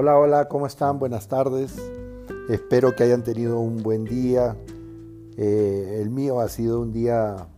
Hola, hola, ¿cómo están? Buenas tardes. Espero que hayan tenido un buen día. Eh, el mío ha sido un día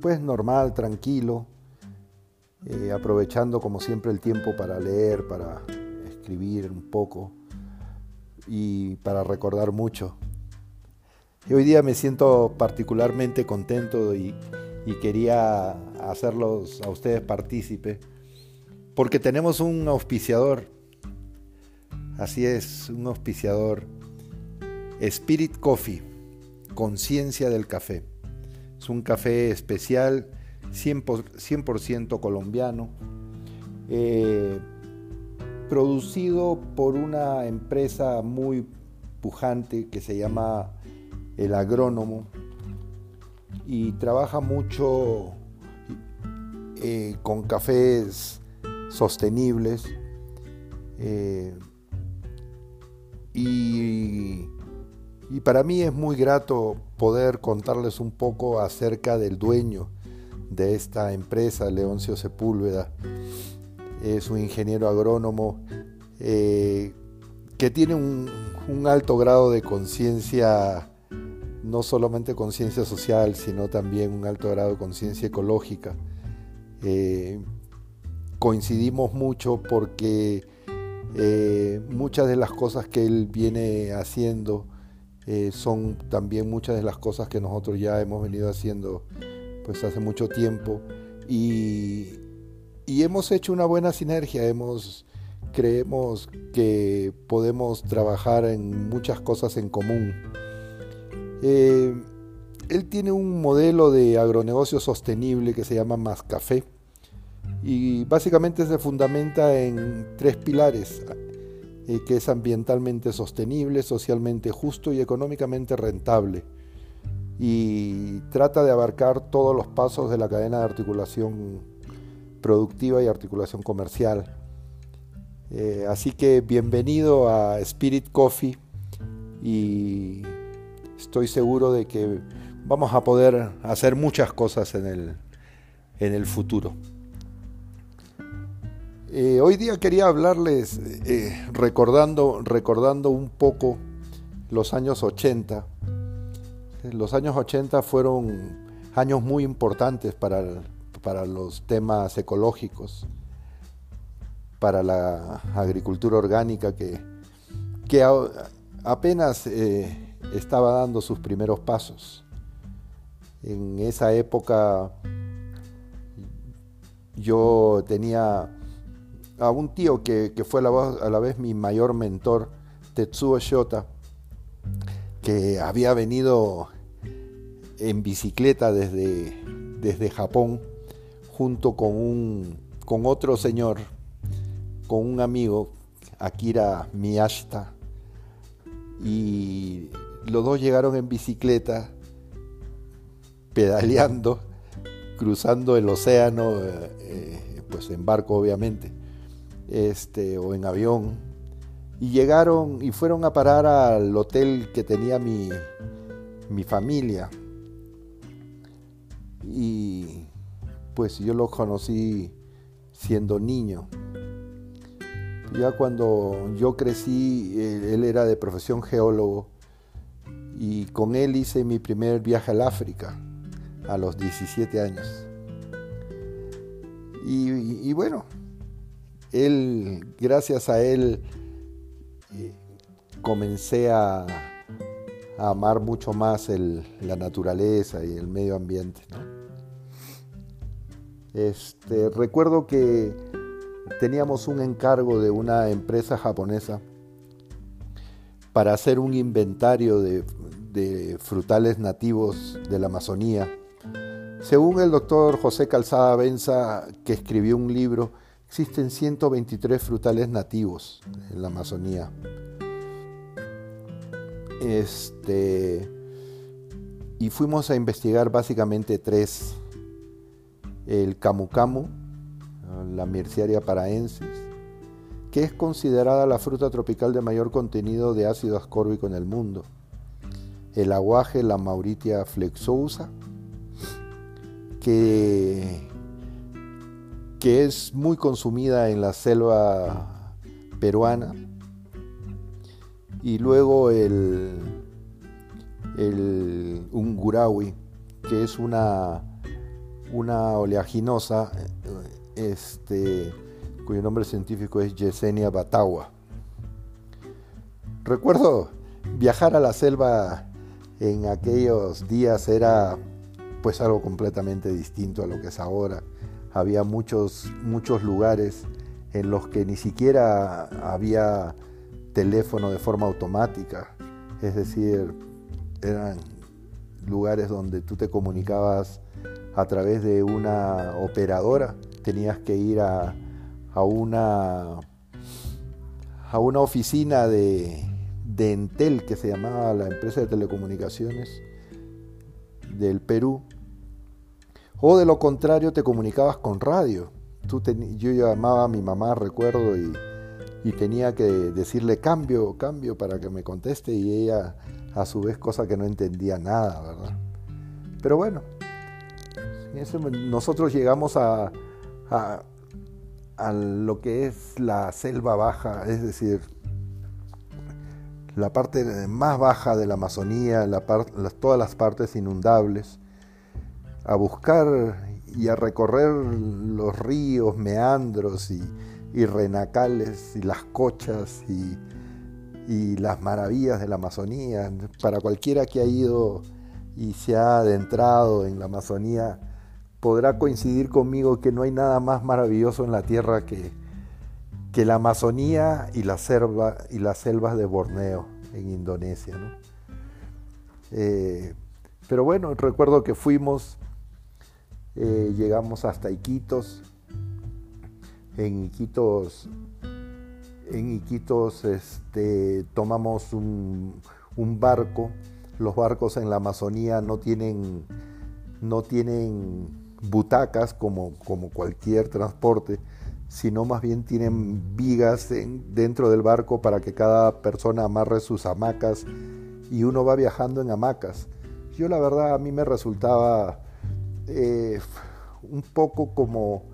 pues normal, tranquilo, eh, aprovechando como siempre el tiempo para leer, para escribir un poco y para recordar mucho. Y hoy día me siento particularmente contento y, y quería hacerlos a ustedes partícipe porque tenemos un auspiciador Así es, un auspiciador. Spirit Coffee, conciencia del café. Es un café especial, 100%, colombiano, eh, producido por una empresa muy pujante que se llama El Agrónomo y trabaja mucho eh, con cafés sostenibles. Eh, y, para mí es muy grato poder contarles un poco acerca del dueño de esta empresa, Leoncio Sepúlveda. Es un ingeniero agrónomo eh, que tiene un, alto grado de conciencia, no solamente conciencia social, sino también un alto grado de conciencia ecológica. Eh, coincidimos mucho porque eh, muchas de las cosas que él viene haciendo eh, son también muchas de las cosas que nosotros ya hemos venido haciendo pues hace mucho tiempo. Y, hemos hecho una buena sinergia, hemos, creemos que podemos trabajar en muchas cosas en común. Eh, él tiene un modelo de agronegocio sostenible que se llama Más Café y básicamente se fundamenta en tres pilares, eh, que es ambientalmente sostenible, socialmente justo y económicamente rentable. Y trata de abarcar todos los pasos de la cadena de articulación productiva y articulación comercial. Eh, así que bienvenido a Spirit Coffee y estoy seguro de que vamos a poder hacer muchas cosas en el, en el futuro. Eh, hoy día quería hablarles, eh, recordando, recordando un poco los años 80. Los años 80 fueron años muy importantes para, para los temas ecológicos, para la agricultura orgánica que, que apenas eh, estaba dando sus primeros pasos. En esa época yo tenía a un tío que, fue a la, a la, vez mi mayor mentor, Tetsuo Shota, que había venido en bicicleta desde, desde Japón junto con, un, con otro señor, con un amigo, Akira Miyashita, y los dos llegaron en bicicleta, pedaleando, cruzando el océano, eh, eh, pues en barco obviamente este, o en avión, y llegaron y fueron a parar al hotel que tenía mi, mi familia. Y pues yo lo conocí siendo niño. Ya cuando yo crecí, él era de profesión geólogo y con él hice mi primer viaje al África a los 17 años. y bueno, él, gracias a él, eh, comencé a, amar mucho más la naturaleza y el medio ambiente. Este, recuerdo que teníamos un encargo de una empresa japonesa para hacer un inventario de, de frutales nativos de la Amazonía. Según el doctor José Calzada Benza, que escribió un libro Existen 123 frutales nativos en la Amazonía. Este, y fuimos a investigar básicamente tres. El camu camu, la Myrciaria paraensis, que es considerada la fruta tropical de mayor contenido de ácido ascórbico en el mundo. El aguaje, la Mauritia flexosa, que que es muy consumida en la selva peruana. Y luego el, el Ungurawi, que es una, una oleaginosa este, cuyo nombre científico es Yesenia batawa. Recuerdo viajar a la selva en aquellos días era pues algo completamente distinto a lo que es ahora. Había muchos, muchos lugares en los que ni siquiera había teléfono de forma automática. Es decir, eran lugares donde tú te comunicabas a través de una operadora. Tenías que ir a, a una, a una oficina de, de Entel, que se llamaba la empresa de telecomunicaciones del Perú, o de lo contrario te comunicabas con radio. Tú yo llamaba a mi mamá, recuerdo, y, y, tenía que decirle cambio, cambio para que me conteste y ella a su vez cosa que no entendía nada, ¿verdad? Pero bueno, nosotros llegamos a, a, a lo que es la selva baja, es decir, la parte más baja de la Amazonía, todas las partes inundables, a buscar y a recorrer los ríos, meandros y, renacales y las cochas y, las maravillas de la Amazonía. Para cualquiera que ha ido y se ha adentrado en la Amazonía, podrá coincidir conmigo que no hay nada más maravilloso en la tierra que, que la Amazonía y y las selvas de Borneo en Indonesia. Eh, pero bueno, recuerdo que fuimos, eh, llegamos hasta Iquitos, en Iquitos, en Iquitos este, tomamos un, barco, los barcos en la Amazonía no tienen, no tienen butacas como, como cualquier transporte, sino más bien tienen vigas dentro del barco para que cada persona amarre sus hamacas y uno va viajando en hamacas. Yo la verdad a mí me resultaba eh, un poco como,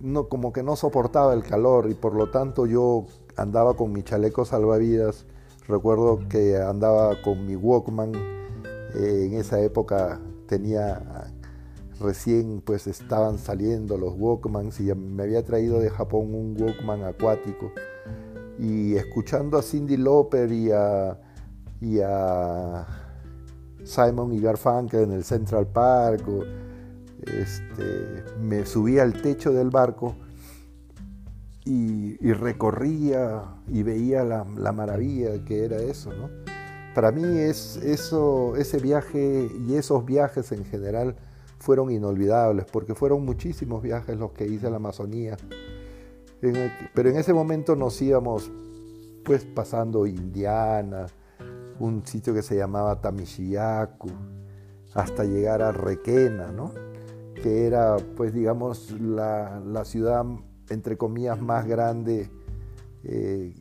no, como que no soportaba el calor y por lo tanto yo andaba con mi chaleco salvavidas. Recuerdo que andaba con mi Walkman. Eh, en esa época tenía recién pues estaban saliendo los Walkmans y me había traído de Japón un Walkman acuático y escuchando a Cindy Lauper y a, y a Simon y Garfunkel en el Central Park este, me subía al techo del barco y, recorría y veía la, la, maravilla que era eso, ¿no? Para mí es eso, ese viaje y esos viajes en general fueron inolvidables, porque fueron muchísimos viajes los que hice a la Amazonía. pero en ese momento nos íbamos pues pasando Indiana, un sitio que se llamaba Tamishiyaku, hasta llegar a Requena, ¿no? Que era pues digamos la, ciudad entre comillas más grande eh,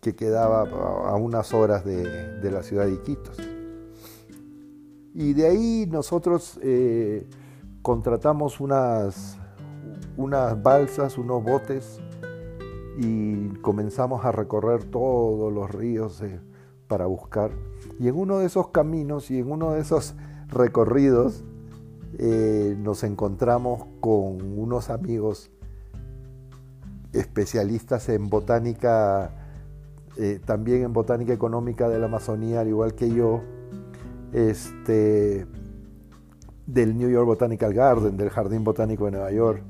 que quedaba a unas horas de la ciudad de Iquitos. Y de ahí nosotros eh, contratamos unas, unas balsas, unos botes y comenzamos a recorrer todos los ríos eh, para buscar. Y en uno de esos caminos y en uno de esos recorridos eh, nos encontramos con unos amigos especialistas en botánica, también en botánica económica de la Amazonía, al igual que yo, este, del New York Botanical Garden, del Jardín Botánico de Nueva York,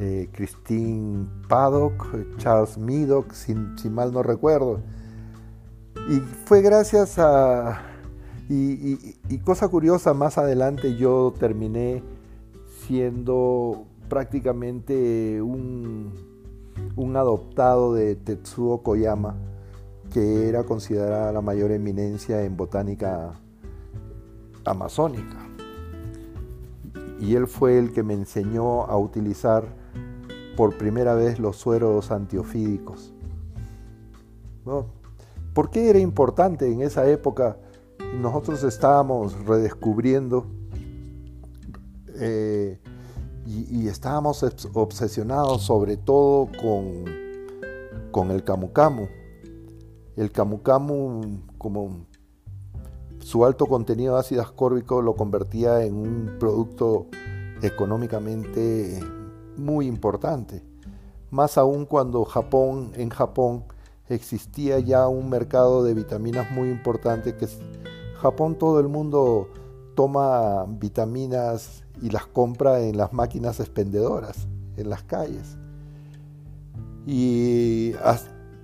eh, Christine Paddock, Charles Meadock, si, mal no recuerdo. Y fue gracias a... Y, cosa curiosa, más adelante yo terminé siendo prácticamente un, adoptado de Tetsuo Koyama, que era considerada la mayor eminencia en botánica amazónica. Y él fue el que me enseñó a utilizar por primera vez los sueros antiofídicos. ¿Por qué era importante en esa época? Nosotros estábamos redescubriendo eh, y, estábamos obsesionados sobre todo con, con el camu camu. El camu camu, como su alto contenido de ácido ascórbico lo convertía en un producto económicamente muy importante. Más aún cuando Japón, en Japón existía ya un mercado de vitaminas muy importante que Japón todo el mundo toma vitaminas y las compra en las máquinas expendedoras, en las calles. Y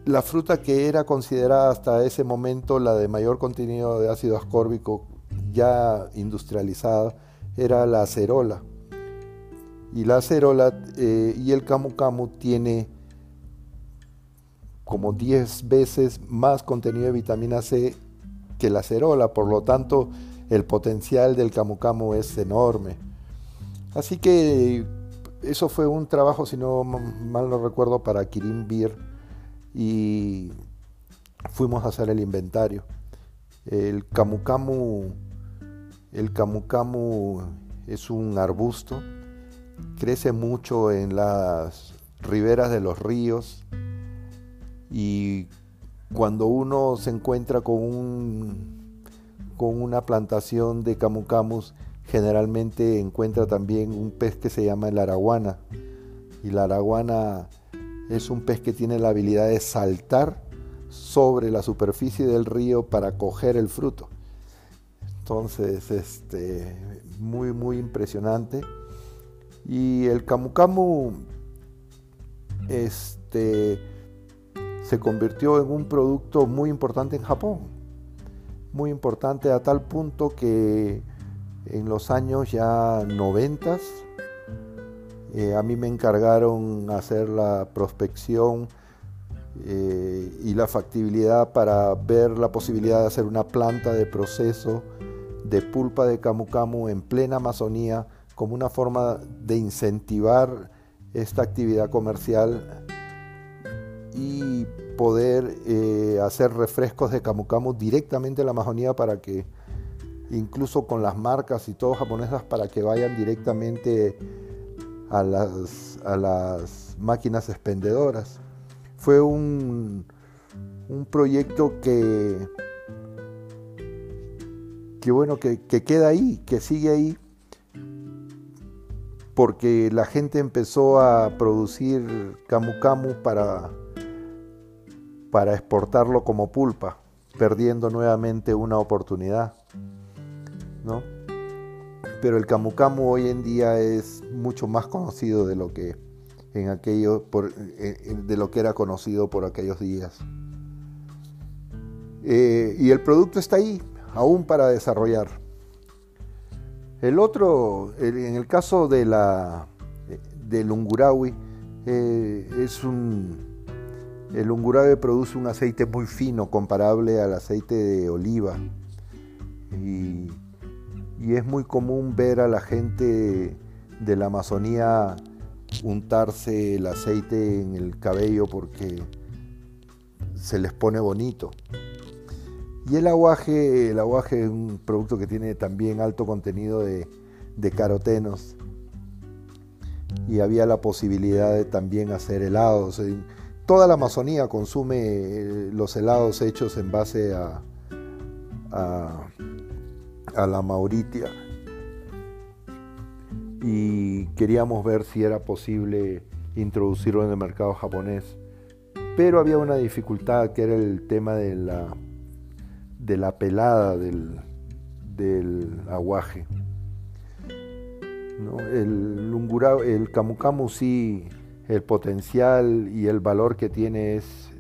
la fruta que era considerada hasta ese momento la de mayor contenido de ácido ascórbico ya industrializada era la acerola. Y la acerola eh, y el camu camu tiene como 10 veces más contenido de vitamina C que la acerola, por lo tanto el potencial del camu camu es enorme. Así que eso fue un trabajo, si no mal no recuerdo, para Kirin Beer y fuimos a hacer el inventario. El camu camu, el es un arbusto, crece mucho en las riberas de los ríos y cuando uno se encuentra con, un, con una plantación de camu camus, generalmente encuentra también un pez que se llama el araguana. Y la araguana es un pez que tiene la habilidad de saltar sobre la superficie del río para coger el fruto. Entonces, este, muy, muy impresionante. Y el camu camu este, se convirtió en un producto muy importante en Japón. Muy importante a tal punto que en los años ya noventas. Eh, a mí me encargaron hacer la prospección eh, y la factibilidad para ver la posibilidad de hacer una planta de proceso de pulpa de camu camu en plena Amazonía como una forma de incentivar esta actividad comercial y poder eh, hacer refrescos de camu directamente en la Amazonía para que incluso con las marcas y todo japonesas para que vayan directamente a las, a las máquinas expendedoras. Fue un, un proyecto que, que bueno, que, que queda ahí, que sigue ahí, porque la gente empezó a producir camu para, para exportarlo como pulpa, perdiendo nuevamente una oportunidad. ¿no? Pero el Camu Camu hoy en día es mucho más conocido de lo que en aquello, por, de lo que era conocido por aquellos días. Eh, y el producto está ahí, aún para desarrollar. El otro, en el caso de la, del Ungurawi, eh, es un, el Ungurawi produce un aceite muy fino comparable al aceite de oliva. Y es muy común ver a la gente de la Amazonía untarse el aceite en el cabello porque se les pone bonito. Y el aguaje, el aguaje es un producto que tiene también alto contenido de, carotenos. Y había la posibilidad de también hacer helados. Toda la Amazonía consume eh, los helados hechos en base a, a la Mauritia y queríamos ver si era posible introducirlo en el mercado japonés. Pero había una dificultad que era el tema de la, de la pelada del, aguaje. El, lungura, el camu sí, el potencial y el valor que tiene es,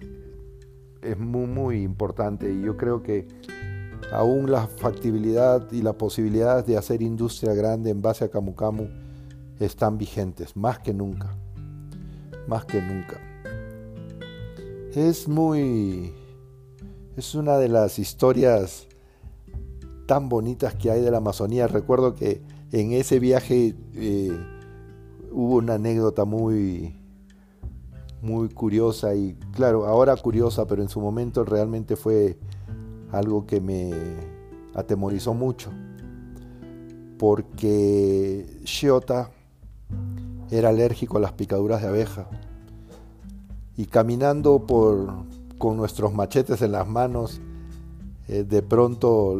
es muy, muy importante y yo creo que aún la factibilidad y la posibilidad de hacer industria grande en base a Camu Camu están vigentes, más que nunca, más que nunca. Es muy, es una de las historias tan bonitas que hay de la Amazonía. Recuerdo que en ese viaje eh, hubo una anécdota muy, muy curiosa y claro, ahora curiosa, pero en su momento realmente fue algo que me atemorizó mucho, porque Shiota era alérgico a las picaduras de abeja y caminando por, con nuestros machetes en las manos, eh, de pronto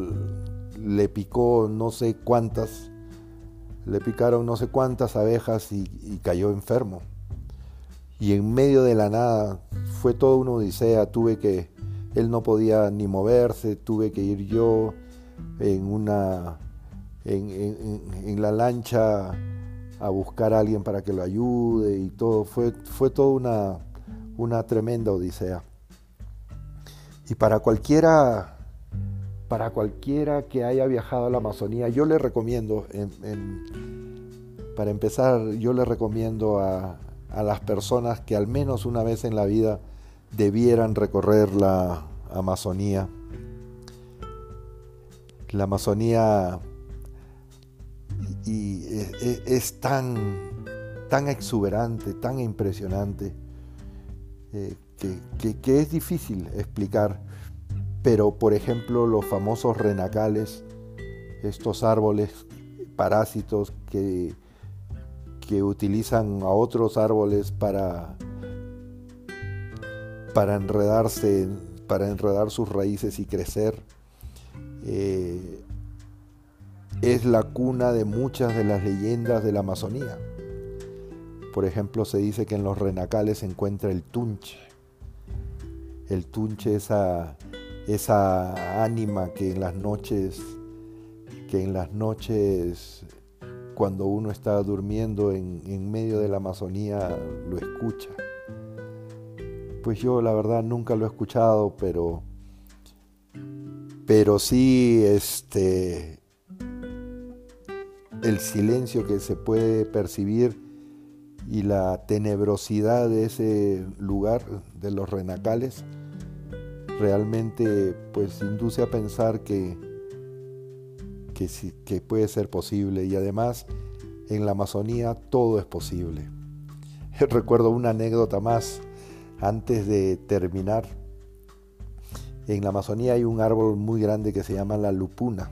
le picó no sé cuántas, le picaron no sé cuántas abejas y, cayó enfermo. Y en medio de la nada fue toda una odisea, tuve que, él no podía ni moverse, tuve que ir yo en una, en, la lancha a buscar a alguien para que lo ayude y todo, fue, fue toda una, una tremenda odisea. Y para cualquiera para cualquiera que haya viajado a la Amazonía, yo le recomiendo, para empezar, yo le recomiendo a, las personas que al menos una vez en la vida debieran recorrer la Amazonía. La Amazonía y, es, tan, tan exuberante, tan impresionante, eh, que es difícil explicar pero por ejemplo los famosos renacales, estos árboles parásitos que, que utilizan a otros árboles para, para enredarse, para enredar sus raíces y crecer, eh, es la cuna de muchas de las leyendas de la Amazonía. Por ejemplo, se dice que en los renacales se encuentra el tunche. El tunche, esa esa ánima que en las noches, que en las noches cuando uno está durmiendo en, medio de la Amazonía lo escucha. Pues yo la verdad nunca lo he escuchado, pero, pero sí este, el silencio que se puede percibir y la tenebrosidad de ese lugar, de los renacales, realmente pues induce a pensar que, que, puede ser posible y además en la Amazonía todo es posible. Recuerdo una anécdota más antes de terminar. En la Amazonía hay un árbol muy grande que se llama la lupuna.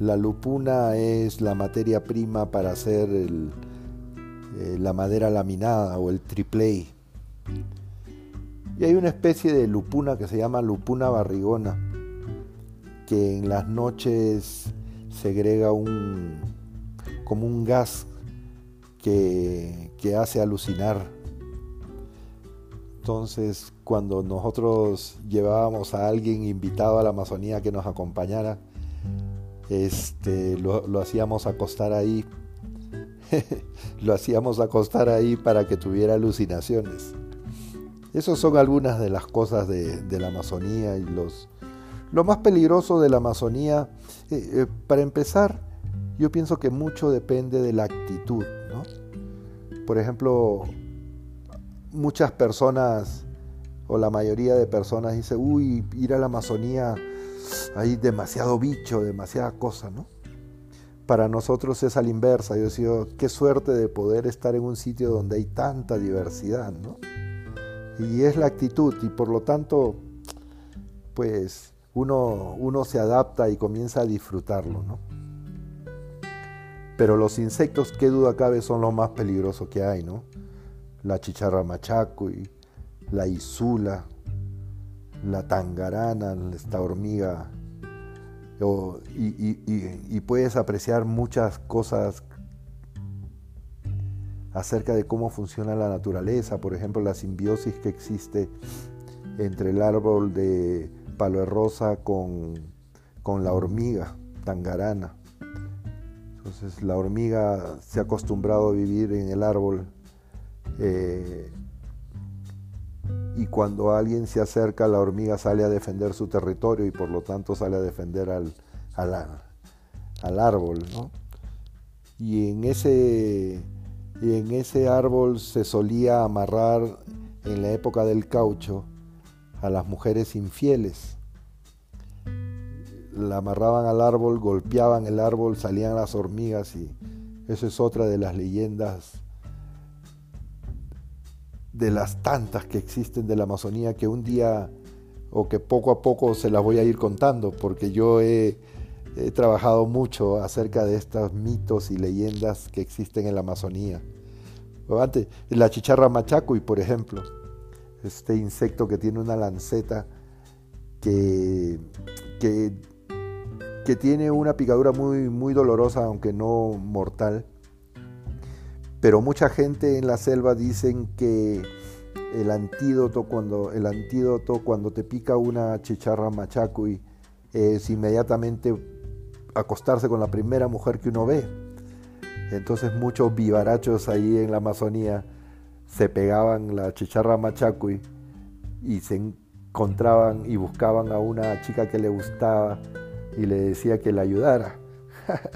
La lupuna es la materia prima para hacer eh, la madera laminada o el triplay. Y hay una especie de lupuna que se llama lupuna barrigona, que en las noches segrega un como un gas que, que hace alucinar. Entonces, cuando nosotros llevábamos a alguien invitado a la Amazonía que nos acompañara, este, lo, lo hacíamos acostar ahí. lo hacíamos acostar ahí para que tuviera alucinaciones. Esas son algunas de las cosas de, la Amazonía y los... Lo más peligroso de la Amazonía, eh, eh, para empezar, yo pienso que mucho depende de la actitud. Por ejemplo, muchas personas o la mayoría de personas dice, uy, ir a la Amazonía hay demasiado bicho, demasiada cosa, ¿no? Para nosotros es a la inversa. Yo decía, qué suerte de poder estar en un sitio donde hay tanta diversidad, ¿no? y es la actitud y por lo tanto pues uno, uno se adapta y comienza a disfrutarlo. ¿no? Pero los insectos, qué duda cabe, son los más peligrosos que hay, ¿no? La chicharra machaco y la isula, la tangarana, esta hormiga. y, puedes apreciar muchas cosas acerca de cómo funciona la naturaleza, por ejemplo, la simbiosis que existe entre el árbol de palo de rosa con, la hormiga tangarana. Entonces la hormiga se ha acostumbrado a vivir en el árbol eh, y cuando alguien se acerca la hormiga sale a defender su territorio y por lo tanto sale a defender al, al árbol. ¿no? Y en ese y en ese árbol se solía amarrar en la época del caucho a las mujeres infieles. La amarraban al árbol, golpeaban el árbol, salían las hormigas y eso es otra de las leyendas de las tantas que existen de la Amazonía que un día o que poco a poco se las voy a ir contando porque yo he, trabajado mucho acerca de estos mitos y leyendas que existen en la Amazonía. Antes, la chicharra machaco y por ejemplo, este insecto que tiene una lanceta que, que, tiene una picadura muy, muy dolorosa, aunque no mortal. Pero mucha gente en la selva dicen que el antídoto cuando, el antídoto cuando te pica una chicharra machacuy es inmediatamente acostarse con la primera mujer que uno ve. Entonces muchos vivarachos ahí en la Amazonía se pegaban la chicharra machacuy y se encontraban y buscaban a una chica que le gustaba y le decía que la ayudara.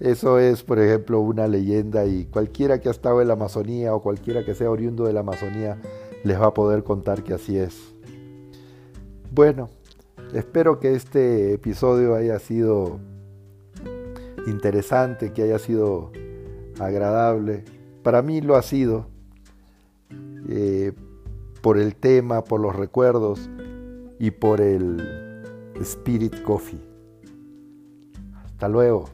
Eso es, por ejemplo, una leyenda y cualquiera que ha estado en la Amazonía o cualquiera que sea oriundo de la Amazonía les va a poder contar que así es. Bueno, espero que este episodio haya sido interesante, que haya sido agradable. Para mí lo ha sido, eh, por el tema, por los recuerdos y por el Spirit Coffee. Hasta luego.